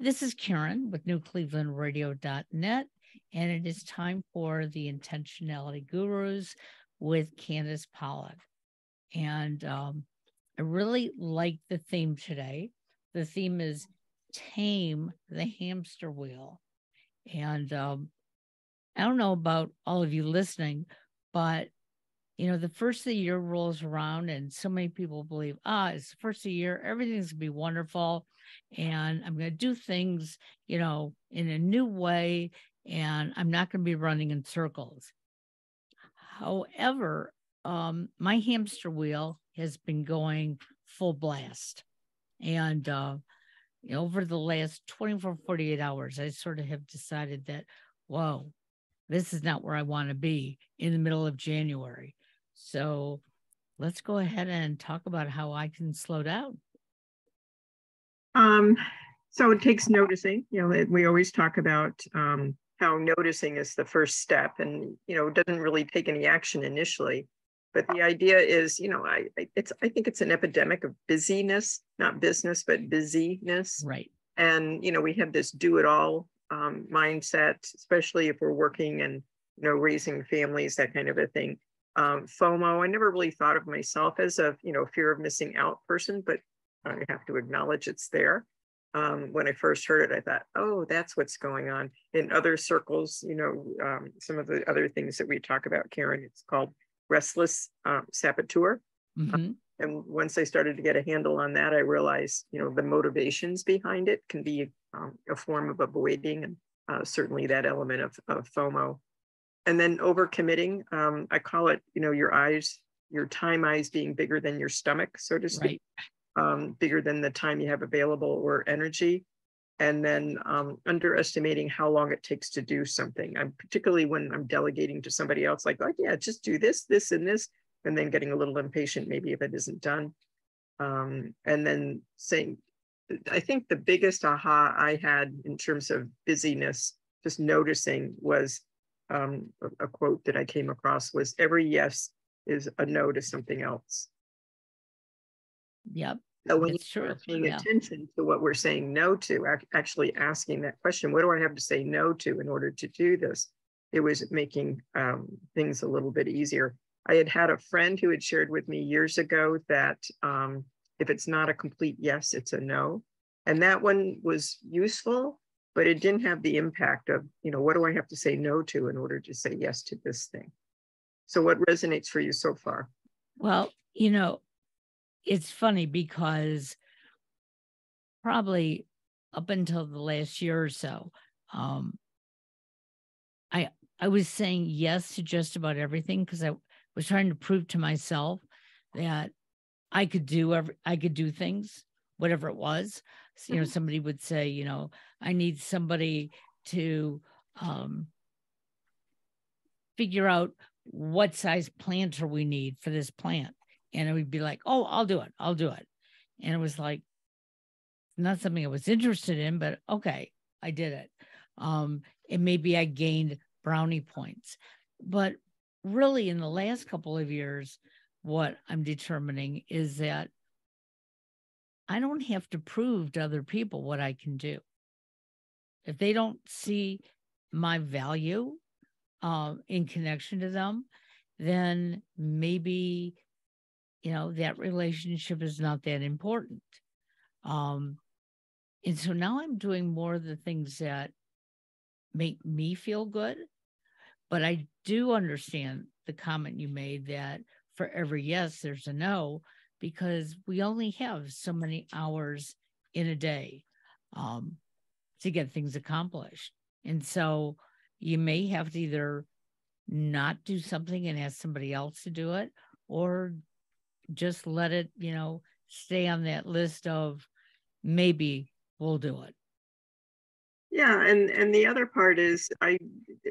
This is Karen with newclevelandradio.net, and it is time for the Intentionality Gurus with Candace Pollock. And um, I really like the theme today. The theme is Tame the Hamster Wheel. And um, I don't know about all of you listening, but you know, the first of the year rolls around, and so many people believe, ah, it's the first of the year, everything's gonna be wonderful, and I'm gonna do things, you know, in a new way, and I'm not gonna be running in circles. However, um, my hamster wheel has been going full blast, and uh, over the last 24, 48 hours, I sort of have decided that, whoa, this is not where I want to be in the middle of January. So let's go ahead and talk about how I can slow down. Um, so it takes noticing. You know, we always talk about um, how noticing is the first step, and you know, doesn't really take any action initially. But the idea is, you know, I it's I think it's an epidemic of busyness, not business, but busyness. Right. And you know, we have this do-it-all um, mindset, especially if we're working and you know raising families, that kind of a thing um, FOMO. I never really thought of myself as a you know fear of missing out person, but I have to acknowledge it's there. Um, when I first heard it, I thought, oh, that's what's going on. In other circles, you know, um, some of the other things that we talk about, Karen, it's called restless um, saboteur. Mm-hmm. and once I started to get a handle on that, I realized, you know, the motivations behind it can be um, a form of avoiding, and uh, certainly that element of, of FOMO and then overcommitting. Um, I call it, you know, your eyes, your time eyes being bigger than your stomach, so to speak, right. Um, bigger than the time you have available or energy. And then um, underestimating how long it takes to do something. I'm particularly when I'm delegating to somebody else, like, oh yeah, just do this, this, and this, and then getting a little impatient maybe if it isn't done. Um, and then saying, I think the biggest aha I had in terms of busyness, just noticing was um, a, a quote that I came across was every yes is a no to something else. Yep. So when you're paying yeah. attention to what we're saying no to, actually asking that question, what do I have to say no to in order to do this? It was making um, things a little bit easier. I had had a friend who had shared with me years ago that um, if it's not a complete yes, it's a no. And that one was useful but it didn't have the impact of, you know, what do I have to say no to in order to say yes to this thing? So, what resonates for you so far? Well, you know, it's funny because probably up until the last year or so, um, I I was saying yes to just about everything because I was trying to prove to myself that I could do every I could do things, whatever it was you know mm-hmm. somebody would say you know i need somebody to um, figure out what size planter we need for this plant and it would be like oh i'll do it. I'll do it. And it was like not something i was interested in but okay i did it. Um and maybe i gained brownie points. But really in the last couple of years what i'm determining is that I don't have to prove to other people what I can do. If they don't see my value uh, in connection to them, then maybe, you know, that relationship is not that important. Um, and so now I'm doing more of the things that make me feel good. But I do understand the comment you made that for every yes, there's a no because we only have so many hours in a day um, to get things accomplished. And so you may have to either not do something and ask somebody else to do it or just let it, you know, stay on that list of maybe we'll do it. Yeah, and and the other part is I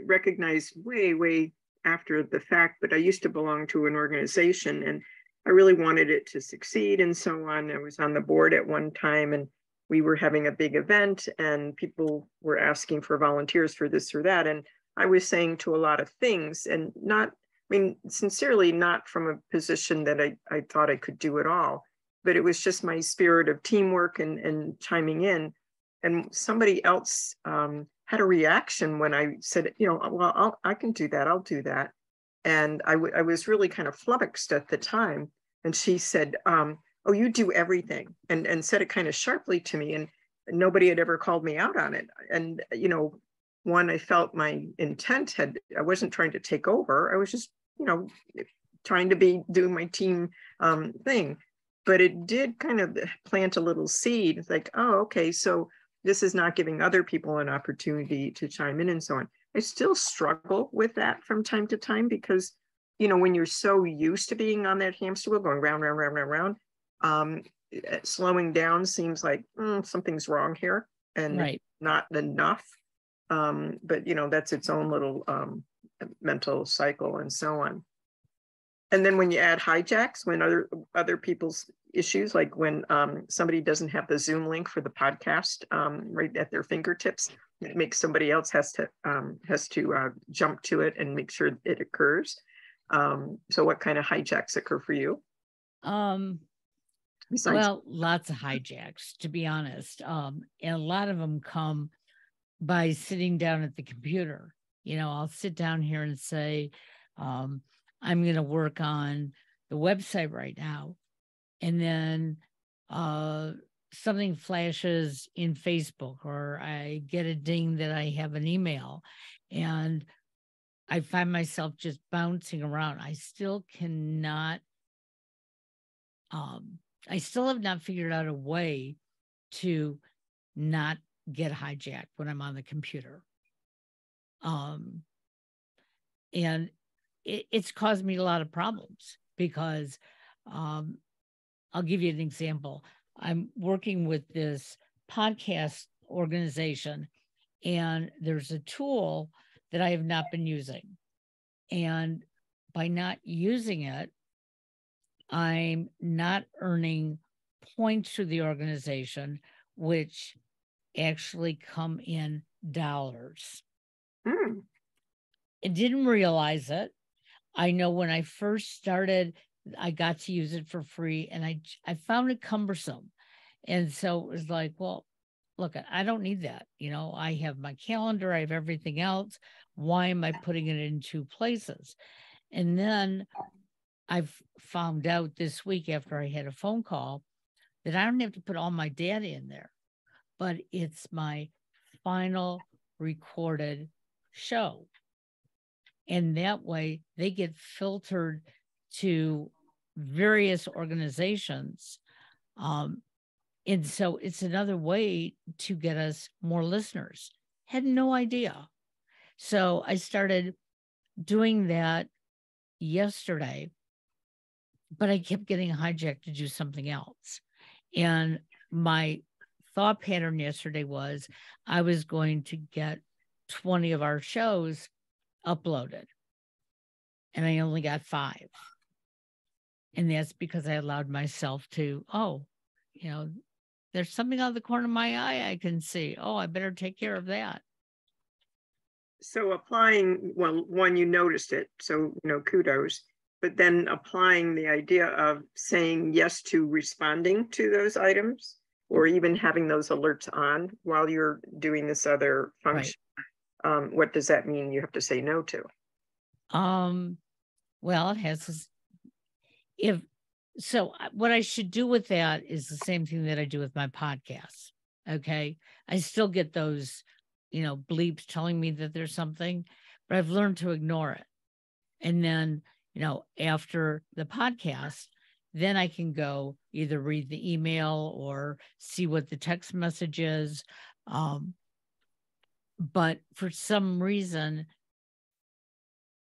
recognize way way after the fact, but I used to belong to an organization and I really wanted it to succeed and so on. I was on the board at one time and we were having a big event and people were asking for volunteers for this or that. And I was saying to a lot of things and not, mean, sincerely, not from a position that I, I thought I could do it all, but it was just my spirit of teamwork and, and chiming in. and somebody else um, had a reaction when I said, you know, well, I'll, I can do that. I'll do that. And I, I was really kind of flummoxed at the time. And she said, um, oh, you do everything and, and said it kind of sharply to me. And nobody had ever called me out on it. And, you know, one, I felt my intent had, I wasn't trying to take over. I was just, you know, trying to be doing my team um, thing. But it did kind of plant a little seed. It's like, oh, okay, so this is not giving other people an opportunity to chime in and so on. I still struggle with that from time to time because, you know, when you're so used to being on that hamster wheel going round, round, round, round, round, um, eh, slowing down seems like mm, something's wrong here and right. not enough. Um, but you know, that's its own little um, mental cycle and so on. And then when you add hijacks, when other other people's issues, like when um, somebody doesn't have the Zoom link for the podcast um, right at their fingertips, it makes somebody else has to um, has to uh, jump to it and make sure it occurs. Um, so, what kind of hijacks occur for you? Um, Besides- well, lots of hijacks, to be honest, um, and a lot of them come by sitting down at the computer. You know, I'll sit down here and say, um, I'm going to work on the website right now, and then uh, something flashes in Facebook or I get a ding that I have an email and I find myself just bouncing around. I still cannot, um, I still have not figured out a way to not get hijacked when I'm on the computer. Um, and it, it's caused me a lot of problems because um, I'll give you an example. I'm working with this podcast organization, and there's a tool that I have not been using. And by not using it, I'm not earning points to the organization, which actually come in dollars. Mm. I didn't realize it. I know when I first started I got to use it for free and I I found it cumbersome. And so it was like, well, look, I don't need that. You know, I have my calendar, I have everything else. Why am I putting it in two places? And then I've found out this week after I had a phone call that I don't have to put all my data in there, but it's my final recorded show. And that way they get filtered to various organizations. Um, and so it's another way to get us more listeners. Had no idea. So I started doing that yesterday, but I kept getting hijacked to do something else. And my thought pattern yesterday was I was going to get 20 of our shows uploaded, and I only got five. And that's because I allowed myself to, oh, you know, there's something out of the corner of my eye I can see. Oh, I better take care of that. So applying, well, one, you noticed it. So, you know, kudos. But then applying the idea of saying yes to responding to those items or even having those alerts on while you're doing this other function. Right. Um, what does that mean you have to say no to? Um, well, it has if so uh, what i should do with that is the same thing that i do with my podcast okay i still get those you know bleeps telling me that there's something but i've learned to ignore it and then you know after the podcast then i can go either read the email or see what the text message is um, but for some reason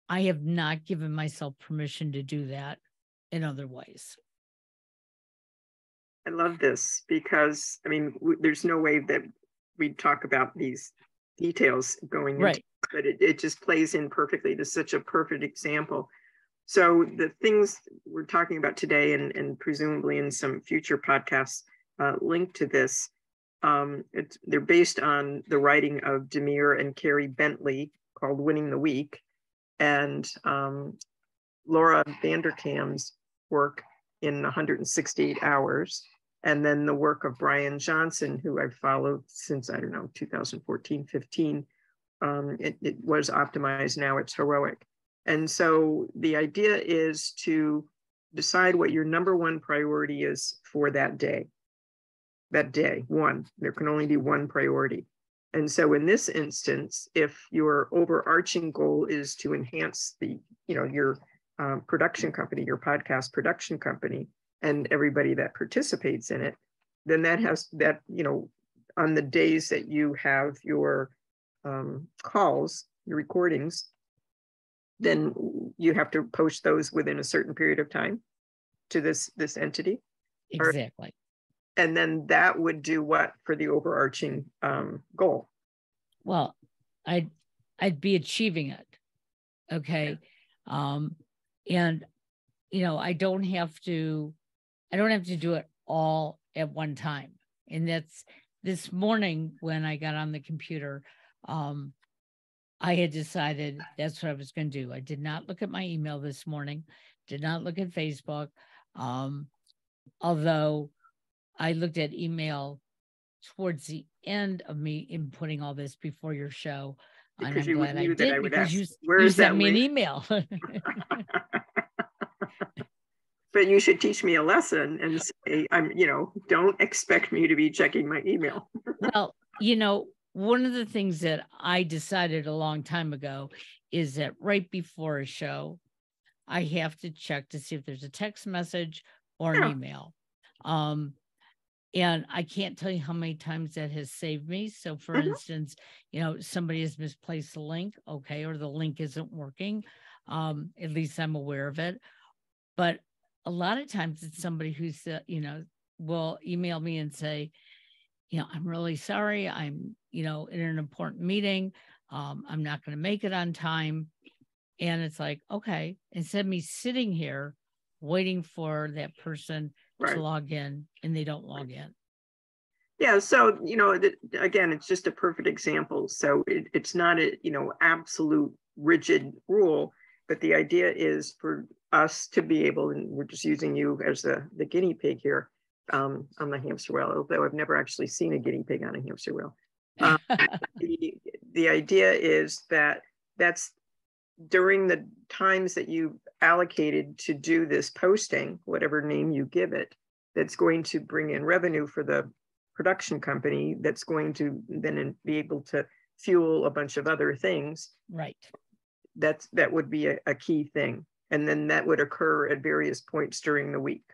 i have not given myself permission to do that in other ways. I love this because I mean, w- there's no way that we'd talk about these details going right. Into, but it, it just plays in perfectly. to such a perfect example. So the things we're talking about today, and, and presumably in some future podcasts uh, linked to this, um, they're based on the writing of Demir and Carey Bentley called "Winning the Week," and um, Laura Vanderkam's work in 168 hours. and then the work of Brian Johnson, who I've followed since, I don't know, 2014, 15. Um, it, it was optimized, now it's heroic. And so the idea is to decide what your number one priority is for that day. That day, one, there can only be one priority. And so in this instance, if your overarching goal is to enhance the, you know, your um, production company, your podcast production company, and everybody that participates in it, then that has that, you know, on the days that you have your um, calls, your recordings, then you have to post those within a certain period of time to this this entity. Exactly. And then that would do what for the overarching um, goal? Well, I'd I'd be achieving it. Okay. Um, and you know, I don't have to I don't have to do it all at one time. And that's this morning when I got on the computer, um, I had decided that's what I was going to do. I did not look at my email this morning, did not look at Facebook. Um, although I looked at email towards the end of me inputting all this before your show. Because you glad I did I because ask, you, where you sent me link? an email. but you should teach me a lesson and say i'm you know don't expect me to be checking my email well you know one of the things that i decided a long time ago is that right before a show i have to check to see if there's a text message or an email um and i can't tell you how many times that has saved me. So for mm-hmm. instance you know somebody has misplaced a link okay or the link isn't working um at least i'm aware of it. But a lot of times it's somebody who's uh, you know will email me and say you know i'm really sorry i'm you know in an important meeting um, i'm not going to make it on time. And it's like okay instead of me sitting here waiting for that person right. to log in and they don't log in yeah so you know again it's just a perfect example so it, it's not a you know absolute rigid rule but the idea is for us to be able, and we're just using you as the, the guinea pig here um, on the hamster wheel, although I've never actually seen a guinea pig on a hamster wheel. Um, the, the idea is that that's during the times that you allocated to do this posting, whatever name you give it, that's going to bring in revenue for the production company that's going to then be able to fuel a bunch of other things. Right. That's that would be a, a key thing. And then that would occur at various points during the week.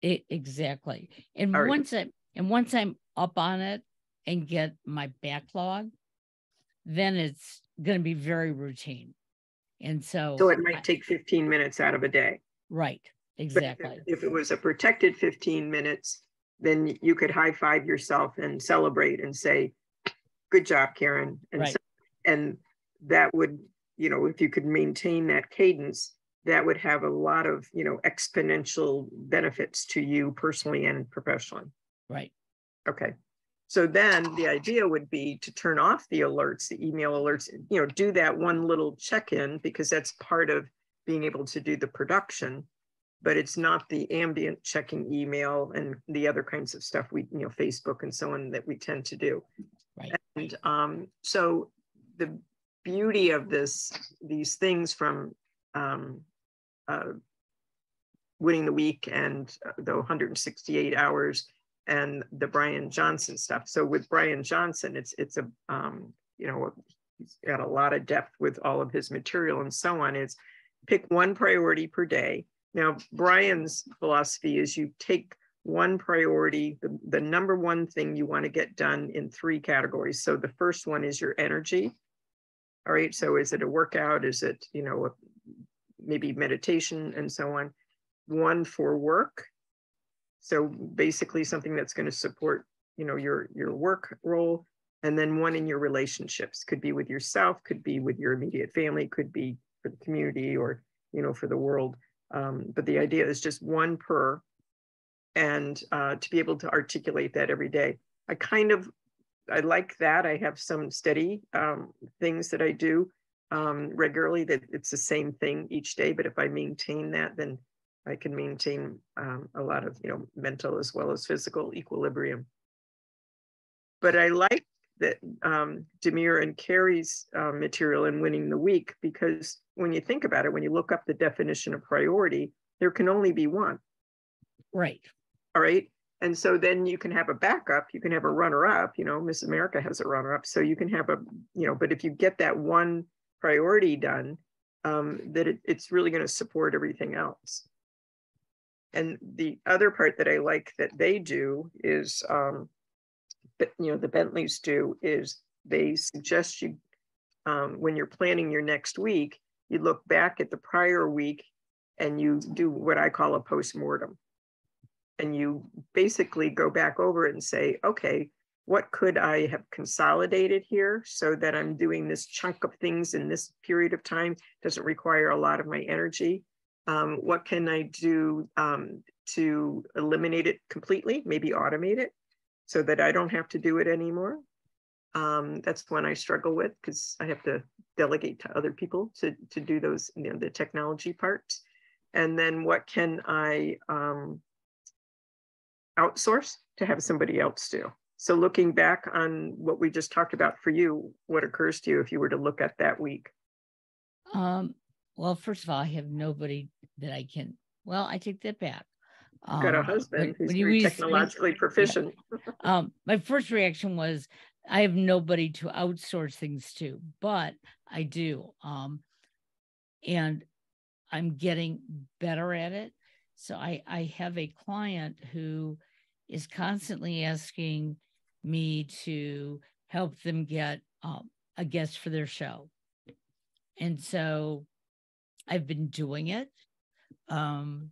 It, exactly. And All once right. i and once i'm up on it and get my backlog then it's going to be very routine and so so it might take 15 minutes out of a day right exactly if, if it was a protected 15 minutes then you could high five yourself and celebrate and say good job karen and right. so, and that would you know, if you could maintain that cadence, that would have a lot of, you know, exponential benefits to you personally and professionally. Right. Okay. So then the idea would be to turn off the alerts, the email alerts, you know, do that one little check-in because that's part of being able to do the production, but it's not the ambient checking email and the other kinds of stuff we, you know, Facebook and so on that we tend to do. Right. And um, so the beauty of this, these things from um, uh, winning the week and uh, the 168 hours and the Brian Johnson stuff. So with Brian Johnson, it's it's a um, you know he's got a lot of depth with all of his material and so on. Is pick one priority per day. Now Brian's philosophy is you take one priority, the, the number one thing you want to get done in three categories. So the first one is your energy. All right. So is it a workout? Is it, you know, a, maybe meditation and so on? One for work. So basically something that's going to support, you know, your your work role. And then one in your relationships could be with yourself, could be with your immediate family, could be for the community or, you know, for the world. Um, but the idea is just one per and uh, to be able to articulate that every day. I kind of I like that. I have some steady um, things that I do um, regularly that it's the same thing each day. But if I maintain that, then I can maintain um, a lot of, you know, mental as well as physical equilibrium. But I like that um, Demir and Carey's uh, material in Winning the Week because when you think about it, when you look up the definition of priority, there can only be one. Right. All right. And so then you can have a backup, you can have a runner up, you know, Miss America has a runner up. So you can have a, you know, but if you get that one priority done, um, that it, it's really going to support everything else. And the other part that I like that they do is, um, that, you know, the Bentleys do is they suggest you, um, when you're planning your next week, you look back at the prior week and you do what I call a post-mortem and you basically go back over it and say, okay, what could I have consolidated here so that I'm doing this chunk of things in this period of time? Doesn't require a lot of my energy. Um, what can I do um, to eliminate it completely? Maybe automate it so that I don't have to do it anymore. Um, that's one I struggle with because I have to delegate to other people to, to do those, you know, the technology parts. And then what can I um, outsource to have somebody else do. So looking back on what we just talked about for you, what occurs to you if you were to look at that week? Um, well, first of all, I have nobody that I can, well, I take that back. Um, got a um, husband who's very technologically proficient. Yeah. um, my first reaction was I have nobody to outsource things to, but I do. Um, and I'm getting better at it. So I, I have a client who is constantly asking me to help them get um, a guest for their show. And so I've been doing it, um,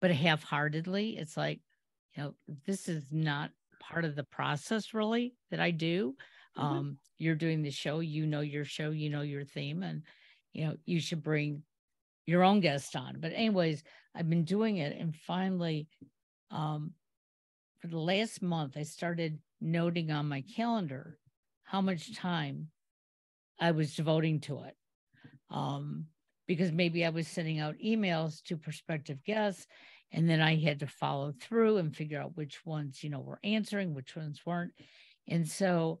but half heartedly. It's like, you know, this is not part of the process really that I do. Mm-hmm. Um, you're doing the show, you know your show, you know your theme, and you know, you should bring your own guest on. But, anyways, I've been doing it and finally um, for the last month, I started noting on my calendar how much time I was devoting to it. Um, because maybe I was sending out emails to prospective guests, and then I had to follow through and figure out which ones, you know, were answering, which ones weren't. And so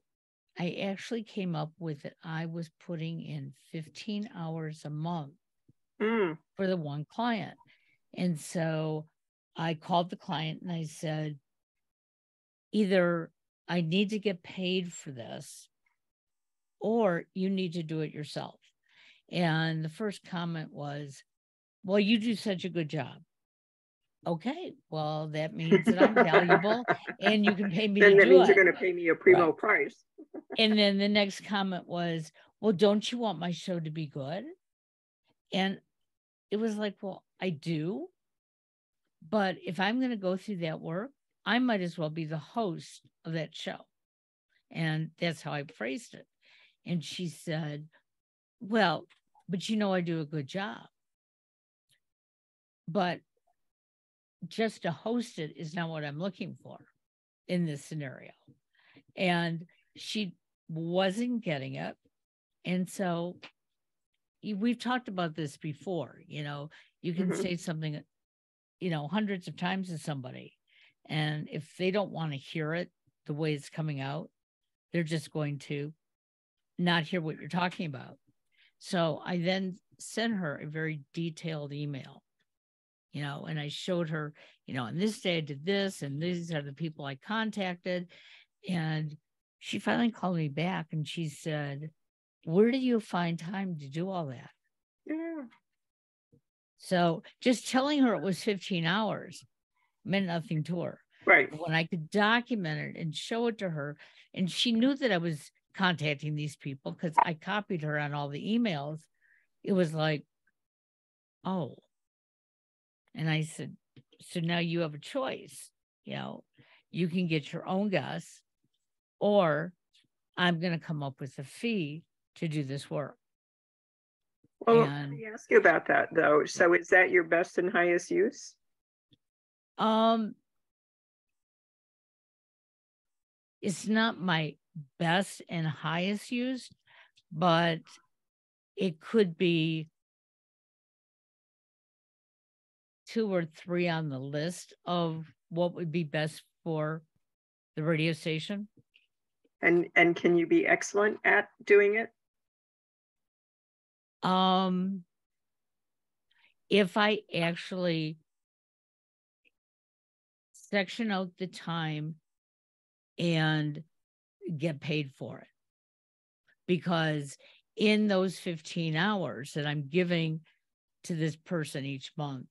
I actually came up with it. I was putting in 15 hours a month mm. for the one client. And so I called the client and I said, either I need to get paid for this or you need to do it yourself. And the first comment was, Well, you do such a good job. Okay, well, that means that I'm valuable and you can pay me. Then that means it. you're going to pay me a primo right. price. and then the next comment was, Well, don't you want my show to be good? And it was like, Well, I do. But if I'm going to go through that work, I might as well be the host of that show. And that's how I phrased it. And she said, Well, but you know, I do a good job. But just to host it is not what I'm looking for in this scenario. And she wasn't getting it. And so we've talked about this before. You know, you can mm-hmm. say something, you know, hundreds of times to somebody, and if they don't want to hear it the way it's coming out, they're just going to not hear what you're talking about. So I then sent her a very detailed email, you know, and I showed her, you know, on this day I did this, and these are the people I contacted. And she finally called me back and she said, Where do you find time to do all that? Yeah. So just telling her it was 15 hours meant nothing to her. Right. When I could document it and show it to her, and she knew that I was contacting these people because I copied her on all the emails, it was like, oh. And I said, so now you have a choice. You know, you can get your own guests, or I'm going to come up with a fee to do this work. Well, and, let me ask you about that though. So is that your best and highest use? Um, it's not my best and highest use, but it could be two or three on the list of what would be best for the radio station. And and can you be excellent at doing it? Um if I actually section out the time and get paid for it. Because in those 15 hours that I'm giving to this person each month,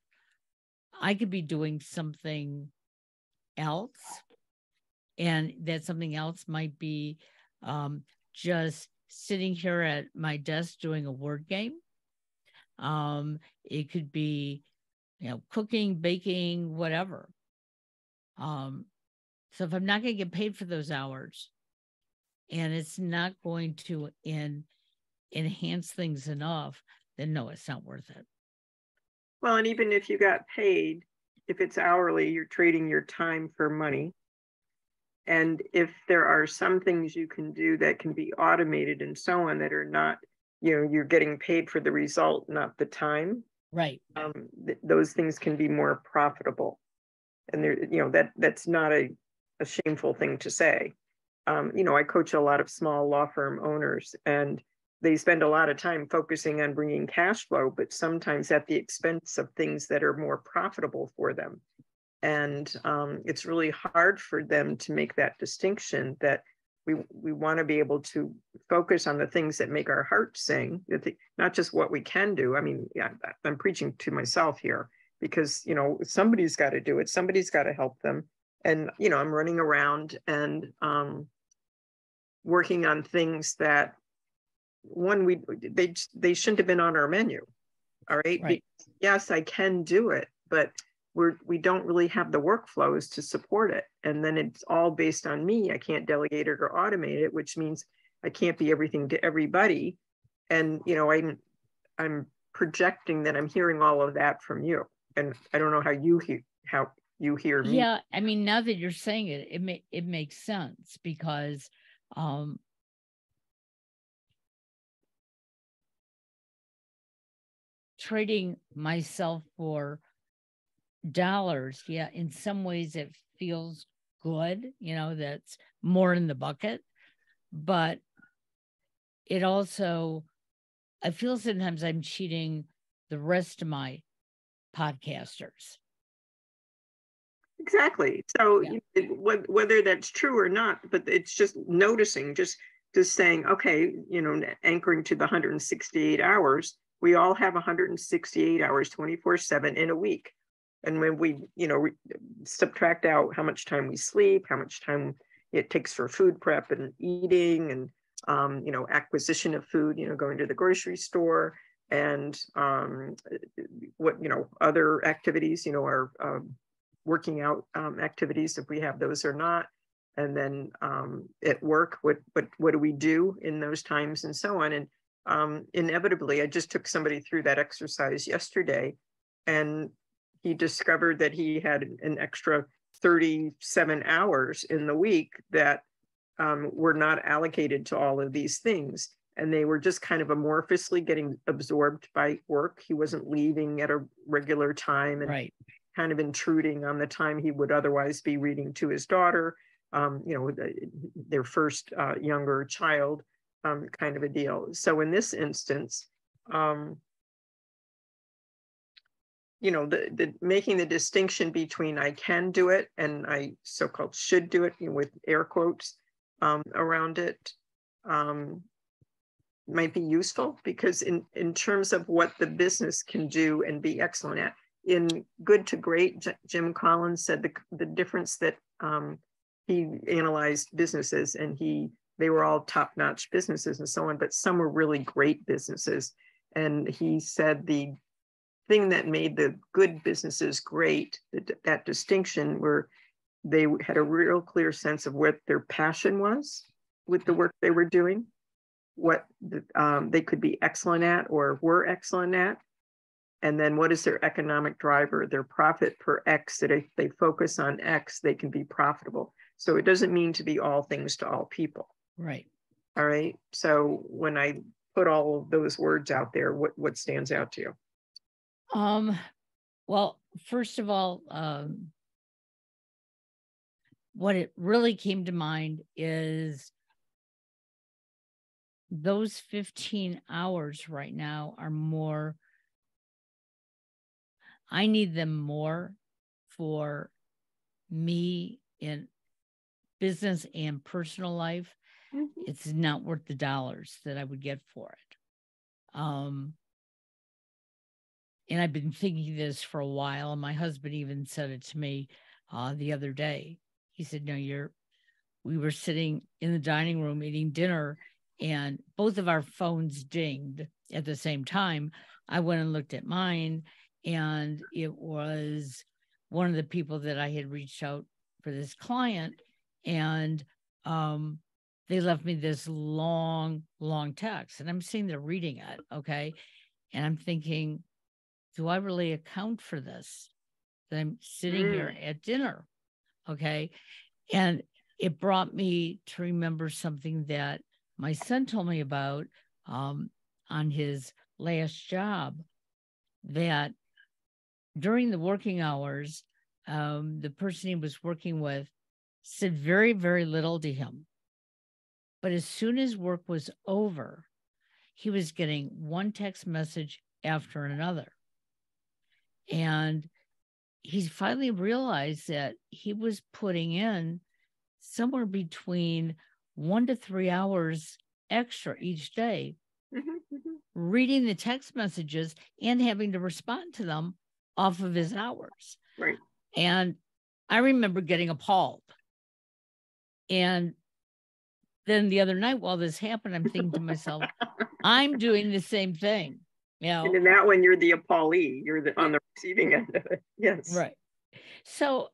I could be doing something else. And that something else might be um, just sitting here at my desk doing a word game. Um, it could be, you know, cooking, baking, whatever. Um, so if I'm not going to get paid for those hours and it's not going to in, enhance things enough, then no, it's not worth it. Well, and even if you got paid, if it's hourly, you're trading your time for money. And if there are some things you can do that can be automated and so on that are not, you know, you're getting paid for the result, not the time. Right. Um, th- those things can be more profitable. And there, you know, that that's not a, a shameful thing to say. Um, you know, I coach a lot of small law firm owners and they spend a lot of time focusing on bringing cash flow, but sometimes at the expense of things that are more profitable for them. And um, it's really hard for them to make that distinction that we, we want to be able to focus on the things that make our heart sing, not just what we can do. I mean, yeah, I'm preaching to myself here because, you know, somebody's got to do it. Somebody's got to help them. And, you know, I'm running around and um, working on things that one we they they shouldn't have been on our menu all right, right. yes i can do it but we're we don't really have the workflows to support it. And then it's all based on me. I can't delegate it or automate it which means i can't be everything to everybody. And you know i'm i'm projecting that i'm hearing all of that from you. And i don't know how you hear how you hear me yeah i mean now that you're saying it it it makes sense because um trading myself for dollars, yeah, in some ways it feels good, you know, that's more in the bucket. But it also, I feel sometimes I'm cheating the rest of my podcasters. Exactly. So yeah. whether that's true or not, but it's just noticing, just just saying, okay, you know, anchoring to the 168 hours we all have 168 hours 24 7 in a week and when we you know subtract out how much time we sleep how much time it takes for food prep and eating and um, you know acquisition of food you know going to the grocery store and um, what you know other activities you know our um, working out um, activities if we have those or not and then um, at work what what what do we do in those times and so on and um, inevitably, I just took somebody through that exercise yesterday, and he discovered that he had an extra 37 hours in the week that um, were not allocated to all of these things. And they were just kind of amorphously getting absorbed by work. He wasn't leaving at a regular time and right. Kind of intruding on the time he would otherwise be reading to his daughter, um, you know, their first uh, younger child um, kind of a deal. So in this instance, um, you know, the, the making the distinction between I can do it and I so-called should do it you know, with air quotes um, around it um, might be useful because in, in terms of what the business can do and be excellent at, in Good to Great, Jim Collins said the, the difference that um, he analyzed businesses and he they were all top-notch businesses and so on, but some were really great businesses. And he said the thing that made the good businesses great, that, that distinction where they had a real clear sense of what their passion was with the work they were doing, what um, they could be excellent at or were excellent at, and then what is their economic driver, their profit per X, that if they focus on X, they can be profitable. So it doesn't mean to be all things to all people. Right. All right. So when I put all of those words out there, what what stands out to you? Um Well, first of all, um, what it really came to mind is those 15 hours right now are more I need them more for me in business and personal life. Mm-hmm. It's not worth the dollars that I would get for it. Um, and I've been thinking this for a while. And my husband even said it to me uh, the other day. He said, No, you're, we were sitting in the dining room eating dinner, and both of our phones dinged at the same time. I went and looked at mine, and it was one of the people that I had reached out for this client, and um, they left me this long, long text, and I'm sitting there reading it, okay, and I'm thinking, do I really account for this? That I'm sitting mm. here at dinner, okay, and it brought me to remember something that my son told me about um, on his last job that during the working hours, um, the person he was working with said very, very little to him. But as soon as work was over, he was getting one text message after another. And he finally realized that he was putting in somewhere between one to three hours extra each day, mm-hmm, mm-hmm. reading the text messages and having to respond to them off of his hours. Right. And I remember getting appalled. And then the other night while this happened, I'm thinking to myself, I'm doing the same thing. You know? And in that one, you're the appallee. You're the, on the receiving end of it. Yes. Right. So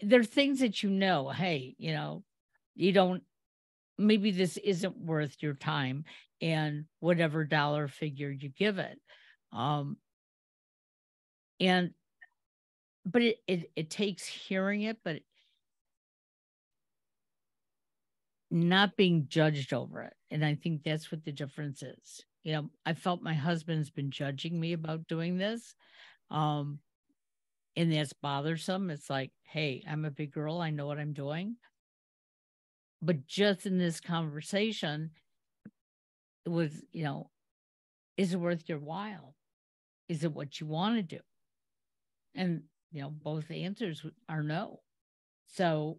there are things that you know, hey, you know, you don't, maybe this isn't worth your time and whatever dollar figure you give it. Um, and but it, it it takes hearing it but not being judged over it. And i think that's what the difference is. You know i felt my husband's been judging me about doing this um and that's bothersome. It's like hey i'm a big girl. I know what i'm doing. But just in this conversation it was you know is it worth your while? Is it what you want to do and, you know, both answers are no. So,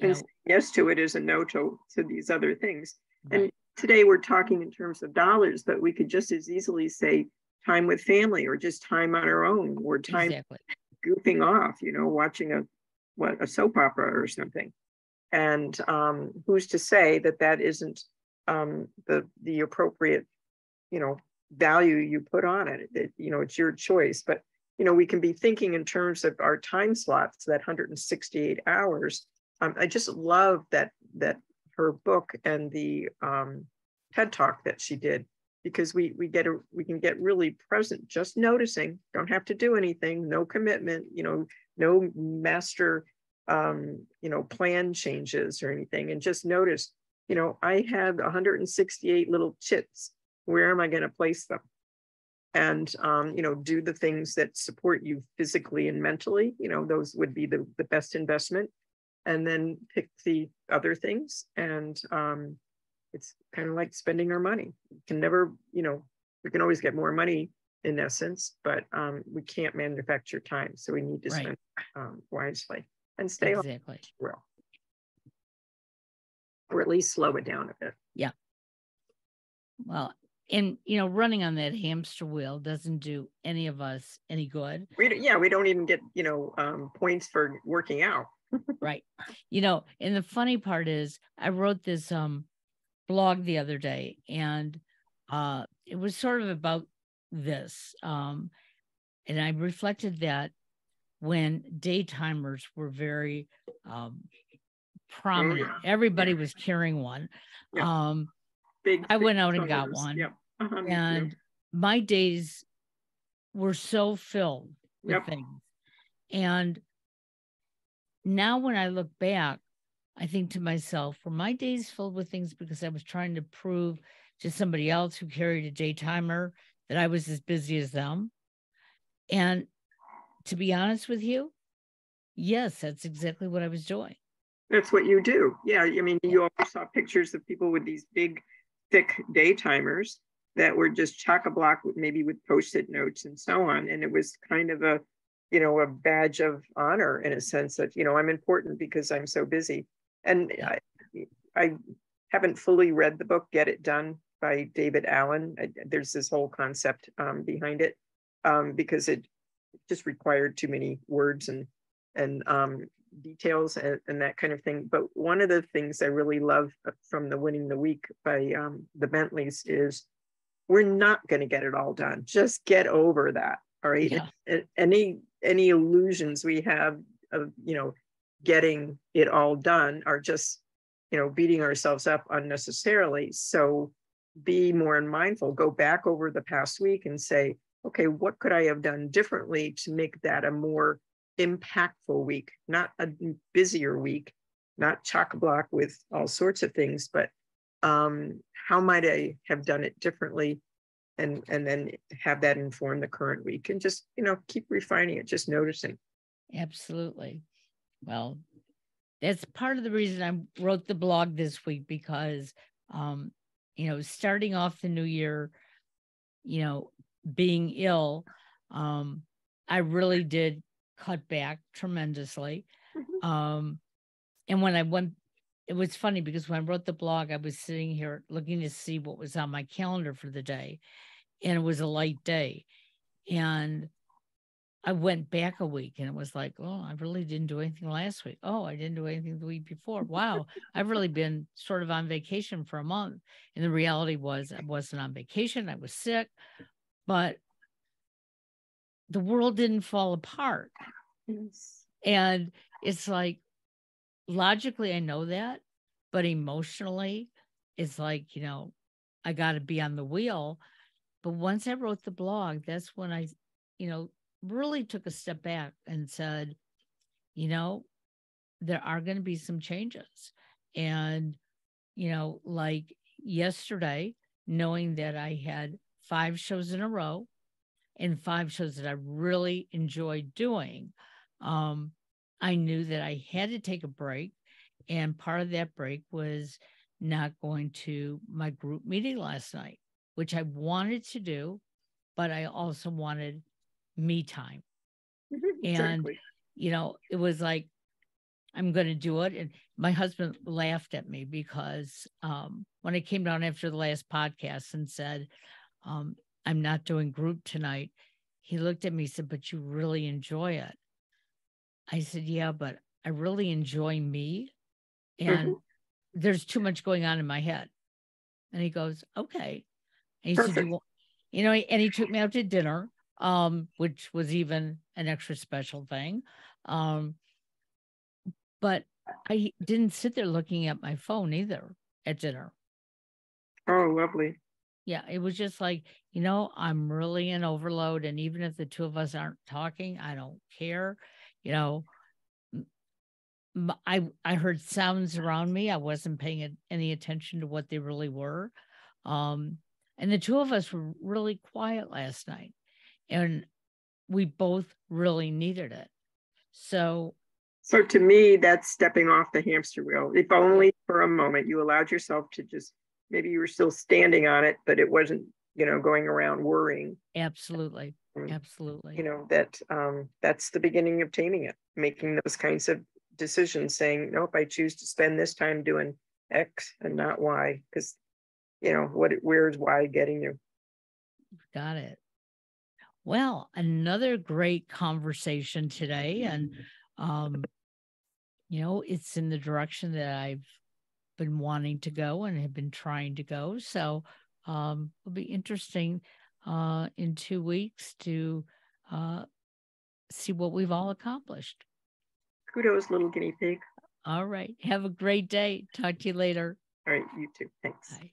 and know, yes to it is a no to, to these other things. Right. And today we're talking in terms of dollars, but we could just as easily say time with family or just time on our own or time exactly. goofing off, you know, watching a what a soap opera or something. And um, who's to say that that isn't um, the the appropriate, you know, value you put on it? it? You know, it's your choice. But you know, we can be thinking in terms of our time slots, that 168 hours. Um, I just love that that her book and the um, TED talk that she did because we we get a we can get really present, just noticing. Don't have to do anything, no commitment, you know, no master, um, you know, plan changes or anything, and just notice. You know, I have 168 little chits. Where am I going to place them? And um, you know do the things that support you physically and mentally you know those would be the, the best investment. And then pick the other things and um, it's kind of like spending our money. We can never you know we can always get more money in essence but um, we can't manufacture time so we need to right. spend um, wisely and stay exactly. well. Or at least slow it down a bit. Yeah. Well and you know running on that hamster wheel doesn't do any of us any good we, yeah we don't even get you know um, points for working out right you know and the funny part is i wrote this um blog the other day and uh it was sort of about this um and i reflected that when daytimers were very um prominent oh, yeah. everybody yeah. was carrying one yeah. um big. I went out and got one. Yep. Uh-huh, and my days were so filled with yep. things. And now when I look back, I think to myself, were my days filled with things because I was trying to prove to somebody else who carried a day timer that I was as busy as them? And to be honest with you, yes, that's exactly what I was doing. That's what you do. Yeah. I mean, you always saw pictures of people with these big, thick day timers that were just chock a block maybe with post-it notes and so on. And it was kind of a, you know, a badge of honor in a sense that, you know, I'm important because I'm so busy. And I, I haven't fully read the book, Get It Done by David Allen. I, there's this whole concept um, behind it um, because it just required too many words and and um, details and, and, that kind of thing. But one of the things I really love from the Winning the Week by um, the Bentleys is we're not going to get it all done. Just get over that. All right. Yeah. Any any illusions we have of you know getting it all done are just you know beating ourselves up unnecessarily. So be more mindful. Go back over the past week and say, okay, what could I have done differently to make that a more impactful week, not a busier week, not chock block with all sorts of things, but um, how might I have done it differently? And, and then have that inform the current week and just, you know, keep refining it, just noticing. Absolutely. Well, that's part of the reason I wrote the blog this week because, um, you know, starting off the new year, you know, being ill, um, I really did cut back tremendously. Mm-hmm. Um, and when I went, it was funny because when I wrote the blog, I was sitting here looking to see what was on my calendar for the day, and it was a light day. And I went back a week and it was like, oh, I really didn't do anything last week. Oh, I didn't do anything the week before. Wow, I've really been sort of on vacation for a month. And the reality was, I wasn't on vacation, I was sick, but the world didn't fall apart. Yes. And it's like logically, I know that, but emotionally, it's like, you know, I got to be on the wheel. But once I wrote the blog, that's when I, you know, really took a step back and said, you know, there are going to be some changes. And, you know, like yesterday, knowing that I had five shows in a row and five shows that I really enjoyed doing, um, I knew that I had to take a break. And part of that break was not going to my group meeting last night, which I wanted to do, but I also wanted me time. Mm-hmm, and, exactly. you know, it was like, I'm going to do it. And my husband laughed at me because um, when I came down after the last podcast and said, um, I'm not doing group tonight, he looked at me and said, But you really enjoy it. I said, Yeah, but I really enjoy me. And mm-hmm. there's too much going on in my head. And he goes, Okay. And he Perfect. said, you, you know, and he took me out to dinner, um, which was even an extra special thing. Um, but I didn't sit there looking at my phone either at dinner. Oh, lovely yeah, it was just like, you know, I'm really in overload. And even if the two of us aren't talking, I don't care. You know, I I heard sounds around me. I wasn't paying any attention to what they really were. Um, and the two of us were really quiet last night. And we both really needed it. So so to me, that's stepping off the hamster wheel. If only for a moment you allowed yourself to just maybe you were still standing on it, but it wasn't, you know, going around worrying. Absolutely. Um, Absolutely. You know, that um, that's the beginning of taming it, making those kinds of decisions, saying, nope, I choose to spend this time doing X and not Y, because you know, what where's Y getting you? Got it. Well, another great conversation today. And um, you know, it's in the direction that I've been wanting to go and have been trying to go. So um, it'll be interesting uh, in two weeks to uh, see what we've all accomplished. Kudos, little guinea pig. All right. Have a great day. Talk to you later. All right. You too. Thanks. Bye.